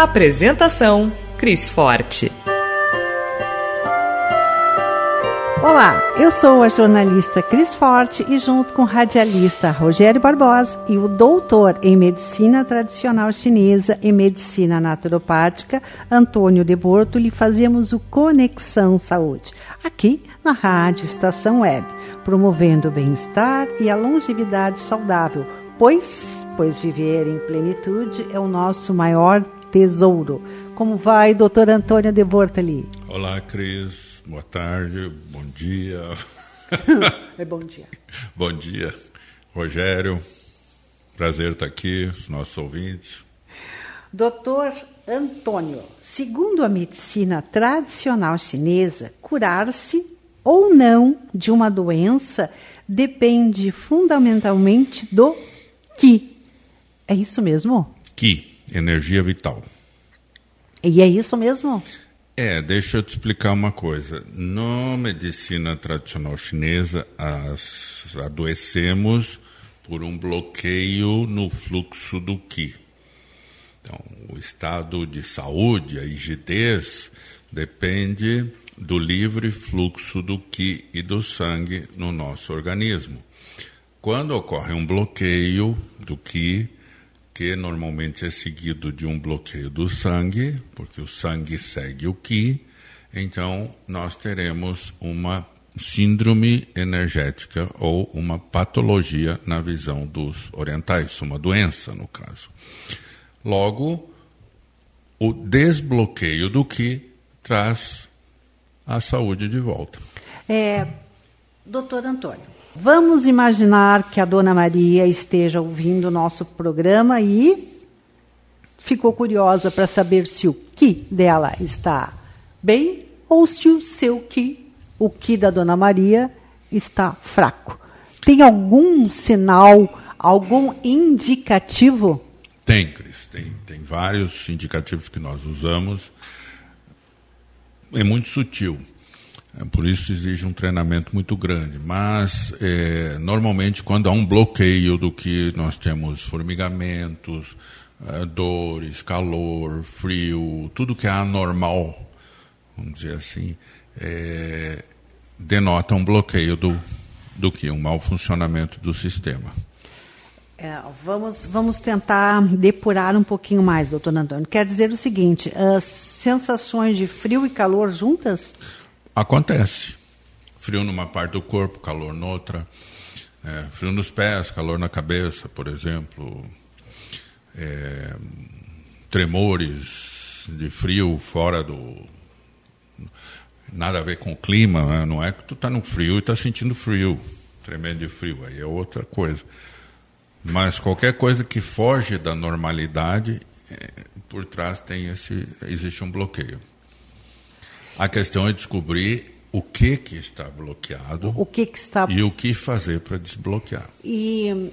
Apresentação: Cris Forte. Olá, eu sou a jornalista Cris Forte e junto com o radialista Rogério Barbosa e o doutor em medicina tradicional chinesa e medicina naturopática Antônio de Bortoli fazemos o Conexão Saúde, aqui na Rádio Estação Web, promovendo o bem-estar e a longevidade saudável, pois, pois viver em plenitude é o nosso maior tesouro. Como vai, doutor Antônio de Bortoli? Olá, Cris. Boa tarde, bom dia. é bom dia. bom dia, Rogério. Prazer estar aqui, os nossos ouvintes. Doutor Antônio, segundo a medicina tradicional chinesa, curar-se ou não de uma doença depende fundamentalmente do Qi. É isso mesmo? Qi energia vital. E é isso mesmo? É, deixa eu te explicar uma coisa. Na medicina tradicional chinesa, as, adoecemos por um bloqueio no fluxo do Qi. Então, o estado de saúde, a rigidez, depende do livre fluxo do Qi e do sangue no nosso organismo. Quando ocorre um bloqueio do Qi, que normalmente é seguido de um bloqueio do sangue, porque o sangue segue o Qi, então nós teremos uma síndrome energética ou uma patologia na visão dos orientais, uma doença no caso. Logo, o desbloqueio do Qi traz a saúde de volta. É, doutor Antônio, Vamos imaginar que a dona Maria esteja ouvindo o nosso programa e ficou curiosa para saber se o que dela está bem ou se o seu que, o que da dona Maria, está fraco. Tem algum sinal, algum indicativo? Tem, Cris. Tem, tem vários indicativos que nós usamos. É muito sutil. É, por isso exige um treinamento muito grande. Mas, é, normalmente, quando há um bloqueio do que nós temos formigamentos, é, dores, calor, frio, tudo que é anormal, vamos dizer assim, é, denota um bloqueio do, do que? Um mau funcionamento do sistema. É, vamos, vamos tentar depurar um pouquinho mais, doutor Antônio. Quer dizer o seguinte: as sensações de frio e calor juntas? Acontece. Frio numa parte do corpo, calor noutra. É, frio nos pés, calor na cabeça, por exemplo. É, tremores de frio fora do. Nada a ver com o clima, né? não é que tu está no frio e está sentindo frio, tremendo de frio, aí é outra coisa. Mas qualquer coisa que foge da normalidade, é, por trás tem esse, existe um bloqueio. A questão é descobrir o que que está bloqueado o que, que está e o que fazer para desbloquear. E,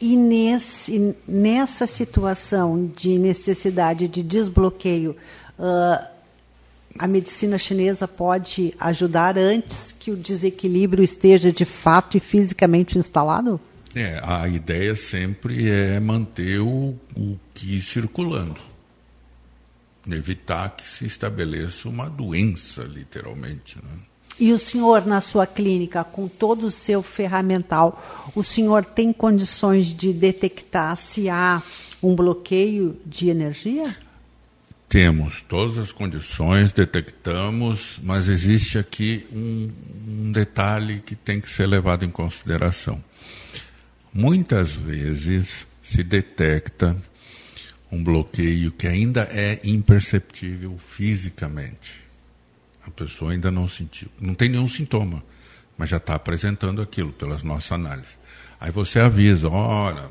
e nesse, nessa situação de necessidade de desbloqueio, uh, a medicina chinesa pode ajudar antes que o desequilíbrio esteja de fato e fisicamente instalado? É, a ideia sempre é manter o, o que circulando evitar que se estabeleça uma doença, literalmente. Né? E o senhor, na sua clínica, com todo o seu ferramental, o senhor tem condições de detectar se há um bloqueio de energia? Temos todas as condições, detectamos, mas existe aqui um, um detalhe que tem que ser levado em consideração. Muitas vezes se detecta um bloqueio que ainda é imperceptível fisicamente. A pessoa ainda não sentiu, não tem nenhum sintoma. mas já está apresentando aquilo pelas nossas análises. Aí você avisa, olha,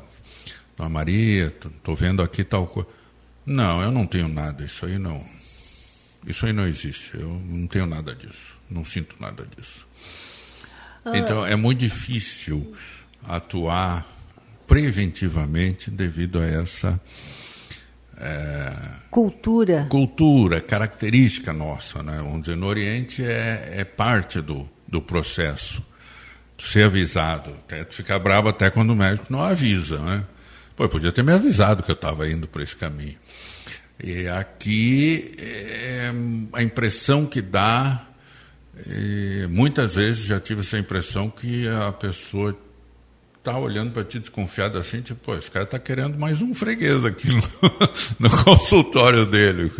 Dona Maria, estou vendo aqui tal coisa. Não, eu não tenho nada, isso aí não. Isso aí não existe, eu não tenho nada disso, não sinto nada disso. Ah. Então é muito difícil atuar preventivamente devido a essa é, cultura cultura característica nossa, né? Vamos dizer, no Oriente é, é parte do, do processo ser avisado. Até ficar bravo até quando o médico não avisa, né? Pô, podia ter me avisado que eu estava indo por esse caminho. E aqui é, a impressão que dá, muitas vezes já tive essa impressão que a pessoa está olhando para ti desconfiada assim, tipo, pô, esse cara está querendo mais um freguês aqui no, no consultório dele.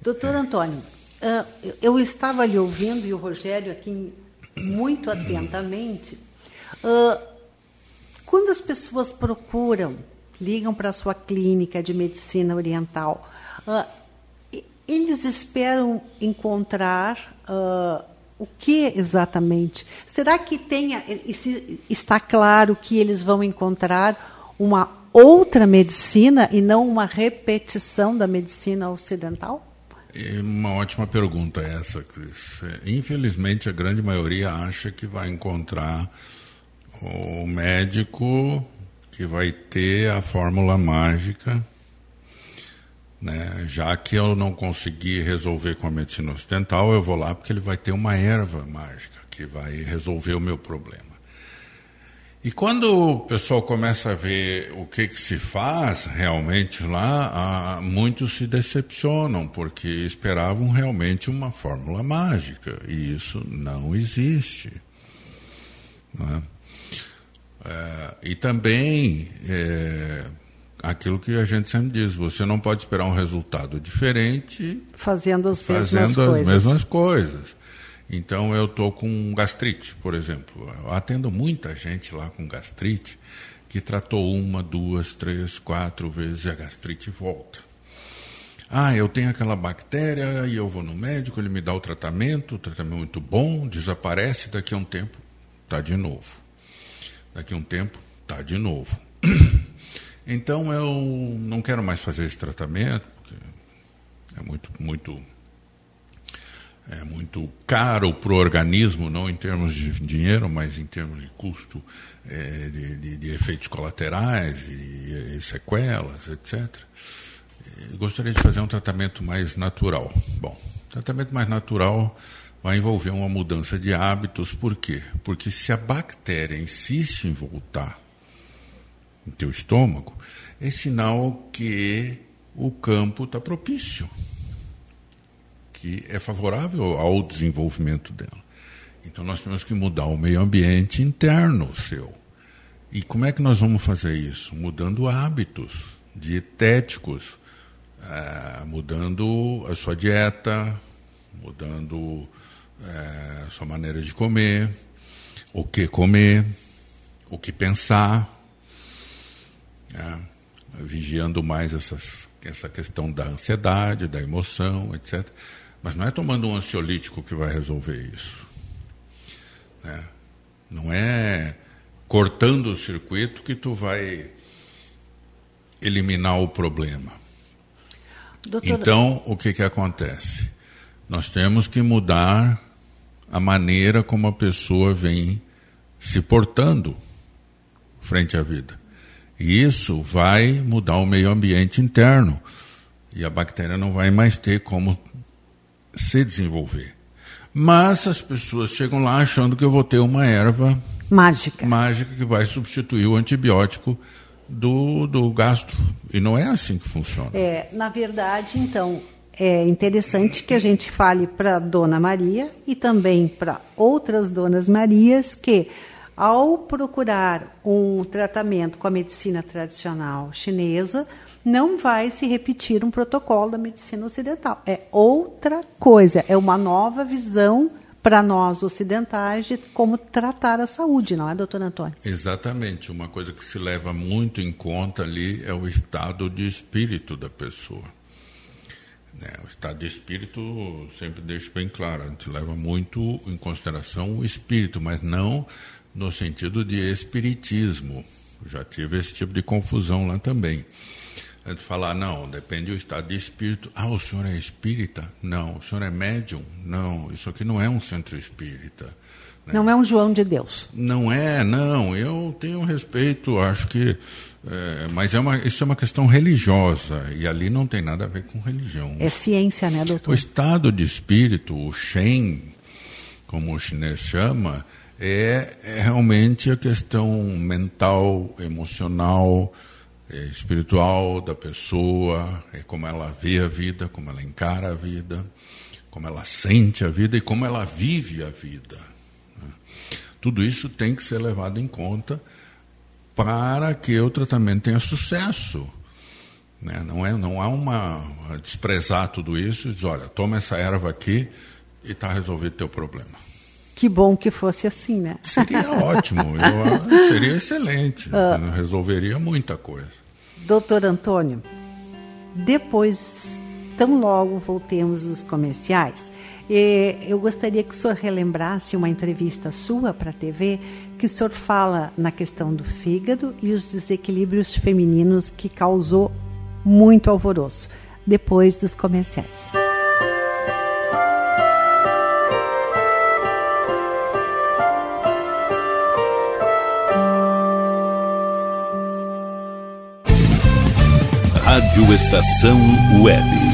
Doutor Antônio, uh, eu estava lhe ouvindo e o Rogério aqui muito atentamente. Uh, quando as pessoas procuram, ligam para a sua clínica de medicina oriental, uh, eles esperam encontrar o que exatamente? Será que tem, está claro que eles vão encontrar uma outra medicina e não uma repetição da medicina ocidental? É uma ótima pergunta essa, Cris. É, infelizmente, a grande maioria acha que vai encontrar o médico que vai ter a fórmula mágica, né? já que eu não consegui resolver com a medicina ocidental, eu vou lá porque ele vai ter uma erva mágica que vai resolver o meu problema. E quando o pessoal começa a ver o que, que se faz realmente lá, muitos se decepcionam, porque esperavam realmente uma fórmula mágica, e isso não existe. Não é? É, e também é, aquilo que a gente sempre diz, você não pode esperar um resultado diferente fazendo as fazendo mesmas as coisas. Mesmas coisas. Então eu estou com gastrite, por exemplo. Eu atendo muita gente lá com gastrite que tratou uma, duas, três, quatro vezes e a gastrite volta. Ah, eu tenho aquela bactéria e eu vou no médico, ele me dá o tratamento, o tratamento é muito bom, desaparece, daqui a um tempo está de novo. Daqui a um tempo está de novo. Então eu não quero mais fazer esse tratamento, porque é muito, muito é muito caro para o organismo, não em termos de dinheiro, mas em termos de custo é, de, de, de, efeitos colaterais e, e sequelas, etc. E gostaria de fazer um tratamento mais natural. Bom, tratamento mais natural vai envolver uma mudança de hábitos, por quê? Porque se a bactéria insiste em voltar no teu estômago, é sinal que o campo está propício que é favorável ao desenvolvimento dela. Então nós temos que mudar o meio ambiente interno seu. E como é que nós vamos fazer isso? Mudando hábitos dietéticos, é, mudando a sua dieta, mudando é, a sua maneira de comer, o que comer, o que pensar, é, vigiando mais essas, essa questão da ansiedade, da emoção, etc. Mas não é tomando um ansiolítico que vai resolver isso. Né? Não é cortando o circuito que tu vai eliminar o problema. Doutora... Então, o que, que acontece? Nós temos que mudar a maneira como a pessoa vem se portando frente à vida. E isso vai mudar o meio ambiente interno. E a bactéria não vai mais ter como se desenvolver. Mas as pessoas chegam lá achando que eu vou ter uma erva mágica, mágica que vai substituir o antibiótico do, do gastro. E não é assim que funciona. É, na verdade, então, é interessante que a gente fale para Dona Maria e também para outras Donas Marias que, ao procurar um tratamento com a medicina tradicional chinesa, não vai se repetir um protocolo da medicina ocidental. É outra coisa, é uma nova visão para nós ocidentais de como tratar a saúde, não é, doutor Antônio? Exatamente. Uma coisa que se leva muito em conta ali é o estado de espírito da pessoa. Né? O estado de espírito sempre deixo bem claro, a gente leva muito em consideração o espírito, mas não no sentido de espiritismo. Já tive esse tipo de confusão lá também. A gente fala, ah, não, depende do estado de espírito. Ah, o senhor é espírita? Não. O senhor é médium? Não. Isso aqui não é um centro espírita. Né? Não é um João de Deus. Não é, não. Eu tenho respeito, acho que. É, mas é uma, isso é uma questão religiosa. E ali não tem nada a ver com religião. É ciência, né, doutor? O estado de espírito, o Shen, como o chinês chama, é, é realmente a questão mental, emocional é, espiritual da pessoa, é como ela vê a vida, como ela encara a vida, como ela sente a vida e como ela vive a vida. Né? Tudo isso tem que ser levado em conta para que o tratamento tenha sucesso. Né? Não, é, não há uma desprezar tudo isso e dizer, olha, toma essa erva aqui e está resolvido o teu problema. Que bom que fosse assim, né? Seria ótimo, eu, seria excelente, uh, resolveria muita coisa. Doutor Antônio, depois, tão logo voltemos os comerciais, eu gostaria que o senhor relembrasse uma entrevista sua para a TV, que o senhor fala na questão do fígado e os desequilíbrios femininos que causou muito alvoroço, depois dos comerciais. Estação Web.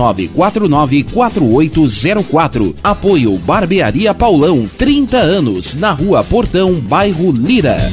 999494804. Apoio Barbearia Paulão, 30 anos, na Rua Portão, bairro Lira.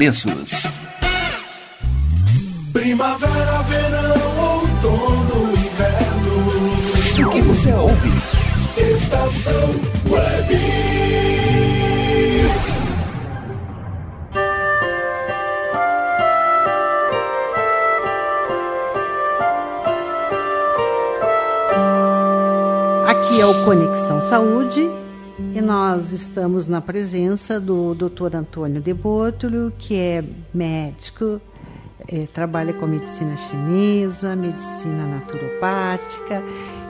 preços. Primavera, verão, outono, inverno. Você ouve. Estação Web. Aqui é o Conexão Saúde nós estamos na presença do Dr. Antônio de Bortolo, que é médico, é, trabalha com medicina chinesa, medicina naturopática.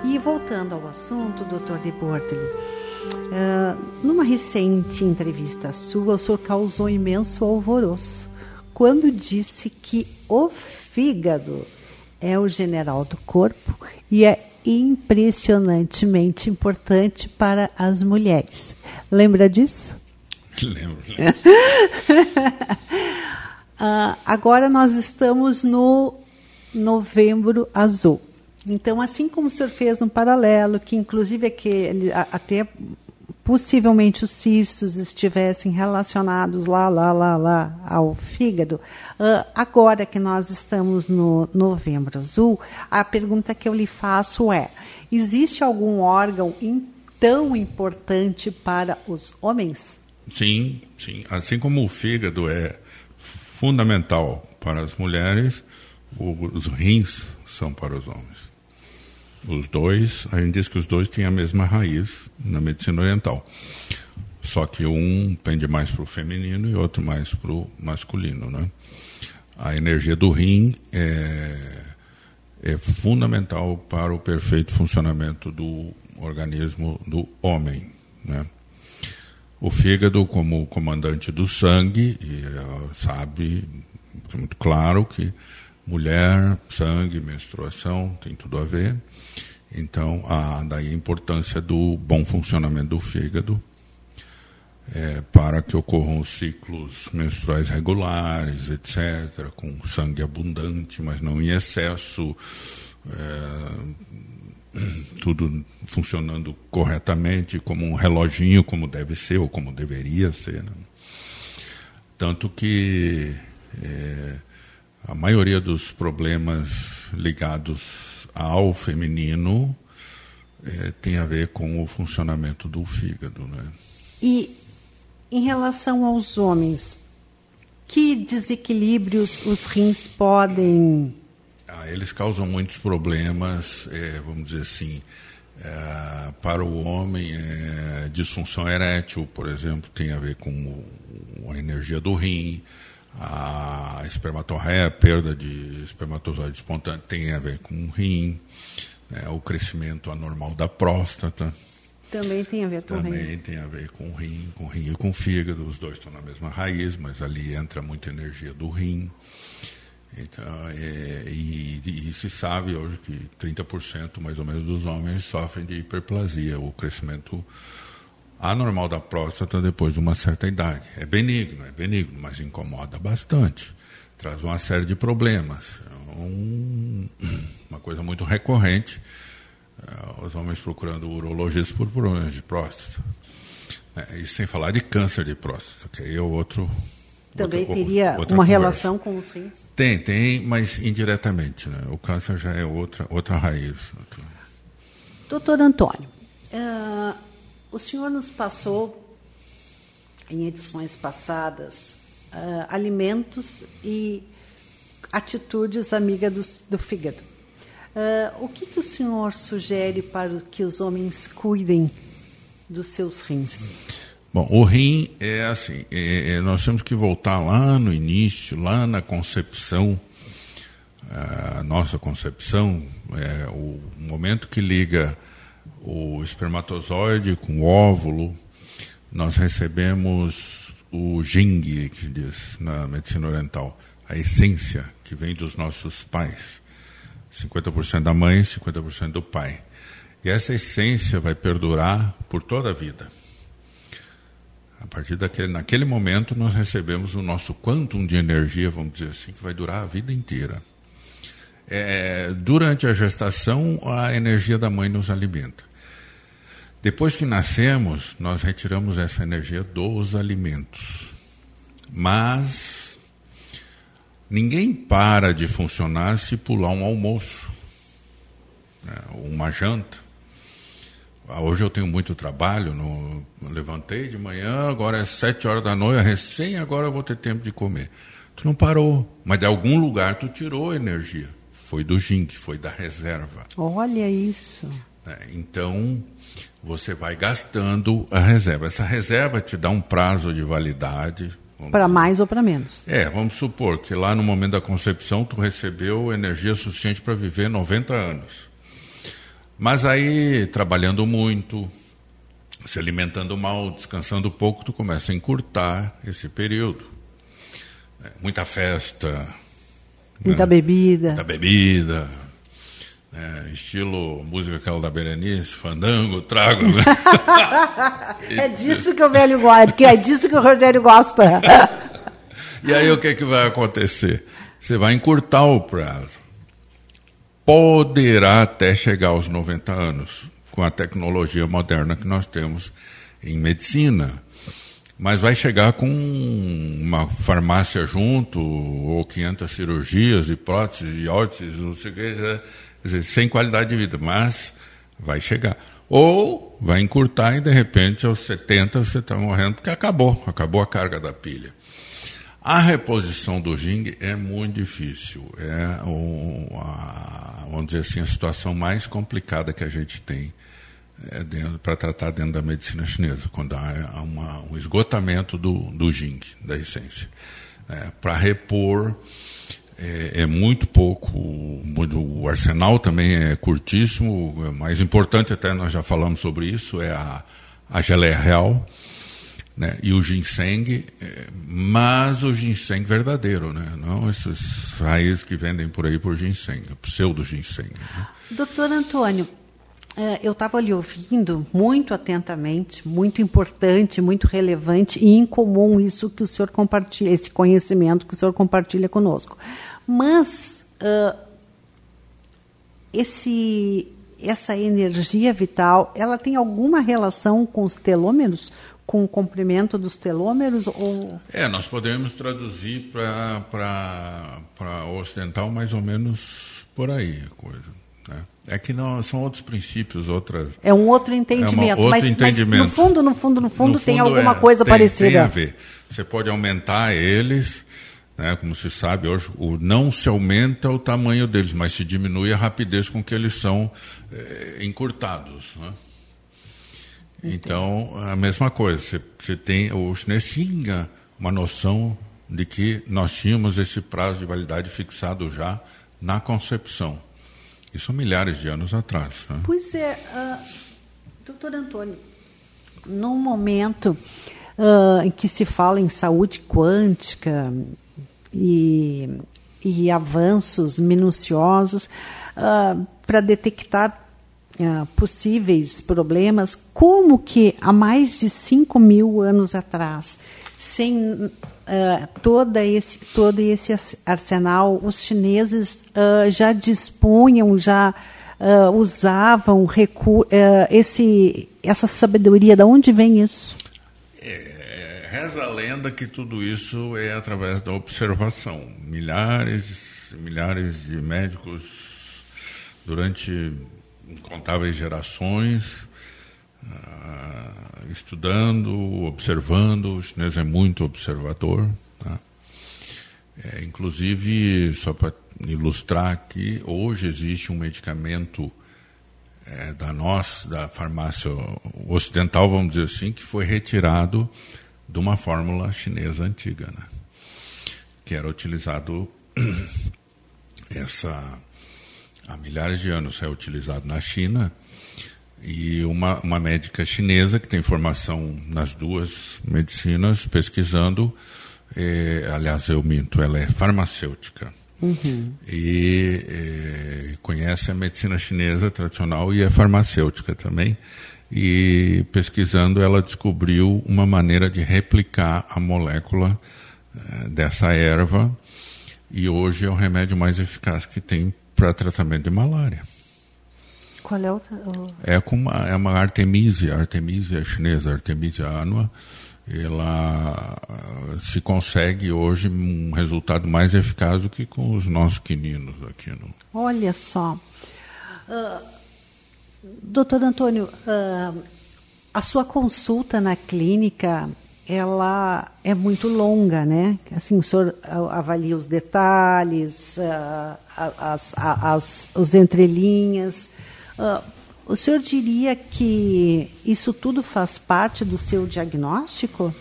E voltando ao assunto, Dr. de Bortoli, uh, numa recente entrevista sua, o senhor causou imenso alvoroço quando disse que o fígado é o general do corpo e é impressionantemente importante para as mulheres. Lembra disso? Lembro. lembro. uh, agora nós estamos no Novembro Azul. Então, assim como o senhor fez um paralelo, que inclusive aquele, até possivelmente os cistos estivessem relacionados lá, lá, lá, lá ao fígado, uh, agora que nós estamos no Novembro Azul, a pergunta que eu lhe faço é: existe algum órgão tão importante para os homens? Sim, sim. Assim como o fígado é fundamental para as mulheres, os rins são para os homens. Os dois, a gente diz que os dois têm a mesma raiz na medicina oriental. Só que um pende mais para o feminino e outro mais para o masculino. Né? A energia do rim é, é fundamental para o perfeito funcionamento do organismo do homem. Né? O fígado, como comandante do sangue, sabe muito claro que mulher, sangue, menstruação, tem tudo a ver. Então, a, daí a importância do bom funcionamento do fígado é, para que ocorram os ciclos menstruais regulares, etc., com sangue abundante, mas não em excesso, é, tudo funcionando corretamente, como um reloginho, como deve ser ou como deveria ser. Né? Tanto que é, a maioria dos problemas ligados ao feminino é, tem a ver com o funcionamento do fígado. Né? E em relação aos homens, que desequilíbrios os rins podem. Ah, eles causam muitos problemas, é, vamos dizer assim. É, para o homem, é, disfunção erétil, por exemplo, tem a ver com a energia do rim a espermatorreia, a perda de espermatozoide espontâneo, tem a ver com o rim, né, o crescimento anormal da próstata. Também tem a ver com Também o rim. tem a ver com o rim, com o rim e com o fígado, os dois estão na mesma raiz, mas ali entra muita energia do rim. Então, é, e, e, se sabe hoje que 30% mais ou menos dos homens sofrem de hiperplasia, o crescimento anormal da próstata depois de uma certa idade. É benigno, é benigno, mas incomoda bastante. Traz uma série de problemas. Um, uma coisa muito recorrente. Uh, os homens procurando urologistas por problemas de próstata. É, e sem falar de câncer de próstata, que aí é outro. Também outra, teria outra uma conversa. relação com os rins? Tem, tem, mas indiretamente. Né? O câncer já é outra, outra raiz. Doutor Antônio, uh, o senhor nos passou, em edições passadas, uh, alimentos e atitudes amigas do, do fígado. Uh, o que, que o senhor sugere para que os homens cuidem dos seus rins? Bom, o rim é assim, é, é, nós temos que voltar lá no início, lá na concepção, a nossa concepção, é, o momento que liga o espermatozoide com o óvulo, nós recebemos o jing, que diz na medicina oriental, a essência que vem dos nossos pais. 50% da mãe, 50% do pai. E essa essência vai perdurar por toda a vida. A partir daquele, naquele momento, nós recebemos o nosso quantum de energia, vamos dizer assim, que vai durar a vida inteira. É, durante a gestação, a energia da mãe nos alimenta. Depois que nascemos, nós retiramos essa energia dos alimentos. Mas ninguém para de funcionar se pular um almoço, né, uma janta. hoje eu tenho muito trabalho, no, levantei de manhã, agora é sete horas da noite, recém agora eu vou ter tempo de comer. Tu não parou, mas de algum lugar tu tirou energia. Foi do gingue, foi da reserva. Olha isso. É, então, você vai gastando a reserva. Essa reserva te dá um prazo de validade. Para mais ou para menos. É, vamos supor que lá no momento da concepção tu recebeu energia suficiente para viver 90 anos. Mas aí, trabalhando muito, se alimentando mal, descansando pouco, tu começa a encurtar esse período. É, muita festa. Muita né? bebida. Muita bebida. É, estilo música aquela da Berenice, fandango, trago. Né? é disso que o velho gosta, que é disso que o Rogério gosta. e aí o que, é que vai acontecer? Você vai encurtar o prazo poderá até chegar aos 90 anos, com a tecnologia moderna que nós temos em medicina. Mas vai chegar com uma farmácia junto, ou 500 cirurgias, e próteses, e óteses, não sei o que, dizer, sem qualidade de vida, mas vai chegar. Ou vai encurtar e de repente aos 70 você está morrendo porque acabou, acabou a carga da pilha. A reposição do Jing é muito difícil. É o, a, vamos dizer assim, a situação mais complicada que a gente tem é, para tratar dentro da medicina chinesa, quando há uma, um esgotamento do, do Jing, da essência. É, para repor é, é, muito pouco, o arsenal também é curtíssimo, é mais importante até, nós já falamos sobre isso, é a, a geleia real, né? e o ginseng, é, mas o ginseng verdadeiro, né? não esses raízes que vendem por aí por ginseng, pseudo ginseng. Né? Doutor Antônio, eu estava lhe ouvindo muito atentamente, muito importante, muito relevante e incomum isso que o senhor compartilha, esse conhecimento que o senhor compartilha conosco. Mas uh, esse, essa energia vital, ela tem alguma relação com os telômeros? com o comprimento dos telômeros? Ou... É, nós podemos traduzir para ocidental mais ou menos por aí a coisa. É que não, são outros princípios, outras. É um outro entendimento. É outro mas, entendimento. Mas no fundo, no fundo, no fundo, no fundo tem alguma é, coisa tem, parecida. Tem a ver. Você pode aumentar eles, né, como se sabe hoje, o não se aumenta o tamanho deles, mas se diminui a rapidez com que eles são é, encurtados. Né? Então, a mesma coisa, você, você tem, o chinês tinha uma noção de que nós tínhamos esse prazo de validade fixado já na concepção. Isso milhares de anos atrás. Né? Pois é, uh, doutor Antônio, no momento uh, em que se fala em saúde quântica e, e avanços minuciosos uh, para detectar uh, possíveis problemas, como que há mais de 5 mil anos atrás, sem uh, toda esse, todo esse arsenal, os chineses uh, já dispunham, já usavam esse, essa sabedoria. De onde vem isso? É, reza a lenda que tudo isso é através da observação. Milhares, milhares de médicos durante incontáveis gerações, uh, estudando, observando. O chinês é muito observador. Tá? É, inclusive, só para ilustrar aqui, hoje existe um medicamento é, da nossa, da farmácia ocidental, vamos dizer assim, que foi retirado de uma fórmula chinesa antiga, né? que era utilizado essa há milhares de anos é utilizado na China e uma, uma médica chinesa que tem formação nas duas medicinas pesquisando, é, aliás eu minto, ela é farmacêutica uhum. e é, conhece a medicina chinesa tradicional e é farmacêutica também e pesquisando ela descobriu uma maneira de replicar a molécula é, dessa erva e hoje é o remédio mais eficaz que tem para tratamento de malária. Qual é o... É, com uma, é uma artemisia, artemisia chinesa, artemisia annua. Ela uh, se consegue hoje um resultado mais eficaz do que com os nossos quininos aqui no. Olha só. Uh, Doutor Antônio, uh, a sua consulta na clínica ela é muito longa, né? Assim, o senhor avalia os detalhes, uh, as, as, as, entrelinhas. Uh, o senhor diria que isso tudo faz parte do seu diagnóstico?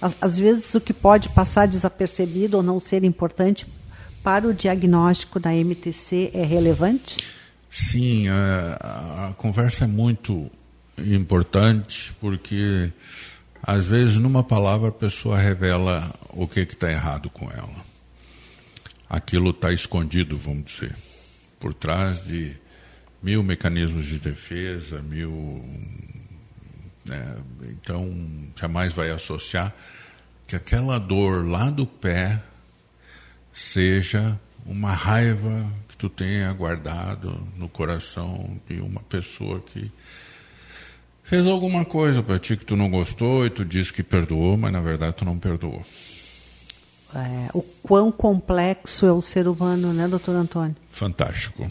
Às, às vezes, o que pode passar desapercebido ou não ser importante para o diagnóstico da MTC é relevante? Sim, a, a conversa é muito importante porque às vezes numa palavra a pessoa revela o que está errado com ela. Aquilo está escondido, vamos dizer, por trás de mil mecanismos de defesa, mil. Né, então jamais vai associar que aquela dor lá do pé seja uma raiva que tu tenha guardado no coração de uma pessoa que fez alguma coisa para ti que tu não gostou e tu disse que perdoou, mas na verdade tu não perdoou. É, o quão complexo é o ser humano, né, doutor Antônio? Fantástico.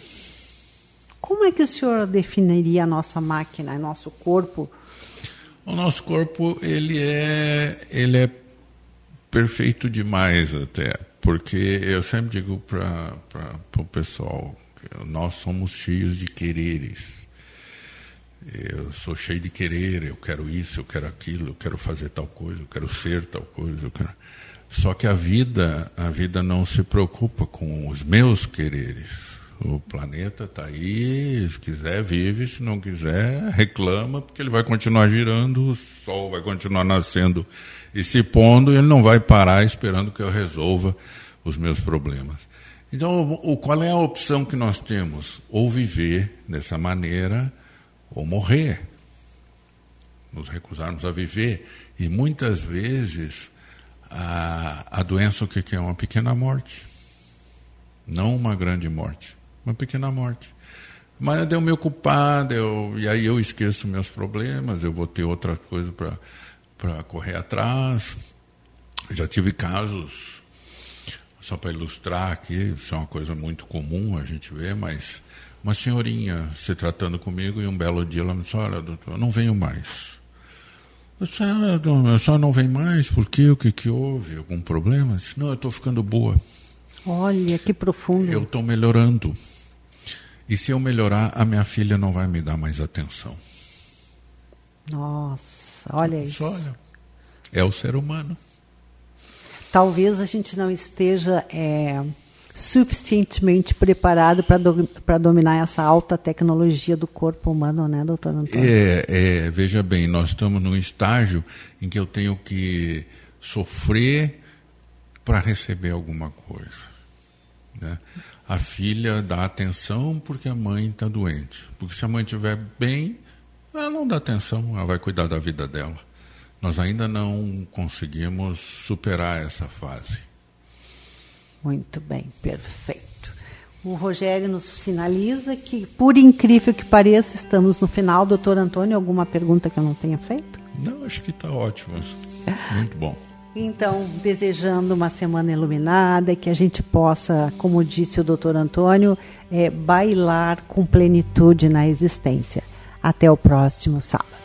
Como é que o senhor definiria a nossa máquina, o nosso corpo? O nosso corpo, ele é, ele é perfeito demais até, porque eu sempre digo para o pessoal nós somos cheios de quereres. Eu sou cheio de querer, eu quero isso, eu quero aquilo, eu quero fazer tal coisa, eu quero ser tal coisa. Quero... Só que a vida, a vida não se preocupa com os meus quereres. O planeta está aí, se quiser vive, se não quiser reclama, porque ele vai continuar girando, o sol vai continuar nascendo e se pondo, ele não vai parar esperando que eu resolva os meus problemas. Então, o, qual é a opção que nós temos? Ou viver dessa maneira, ou morrer. Nos recusarmos a viver. E muitas vezes, a, a doença, o que é? Uma pequena morte. Não uma grande morte, uma pequena morte. Mas eu me ocupar, eu, e aí eu esqueço meus problemas, eu vou ter outra coisa para correr atrás. Já tive casos, só para ilustrar aqui, isso é uma coisa muito comum a gente vê, mas uma senhorinha se tratando comigo e um belo dia ela me disse, olha, doutor, eu não venho mais. Eu disse, ah, a senhora não vem mais, por quê? O que, que houve? Algum problema? Eu disse, não, eu estou ficando boa. Olha, que profundo. Eu estou melhorando. E se eu melhorar, a minha filha não vai me dar mais atenção. Nossa. Olha isso. Olha, é o ser humano. Talvez a gente não esteja é, suficientemente preparado para do, dominar essa alta tecnologia do corpo humano, né, doutor Antônio? É, é, veja bem, nós estamos num estágio em que eu tenho que sofrer para receber alguma coisa. Né? A filha dá atenção porque a mãe está doente. Porque se a mãe estiver bem, ela não dá atenção, ela vai cuidar da vida dela. Nós ainda não conseguimos superar essa fase. Muito bem, perfeito. O Rogério nos sinaliza que, por incrível que pareça, estamos no final. Doutor Antônio, alguma pergunta que eu não tenha feito? Não, acho que está ótimo. Muito bom. Então, desejando uma semana iluminada, que a gente possa, como disse o doutor Antônio, é, bailar com plenitude na existência. Até o próximo sábado.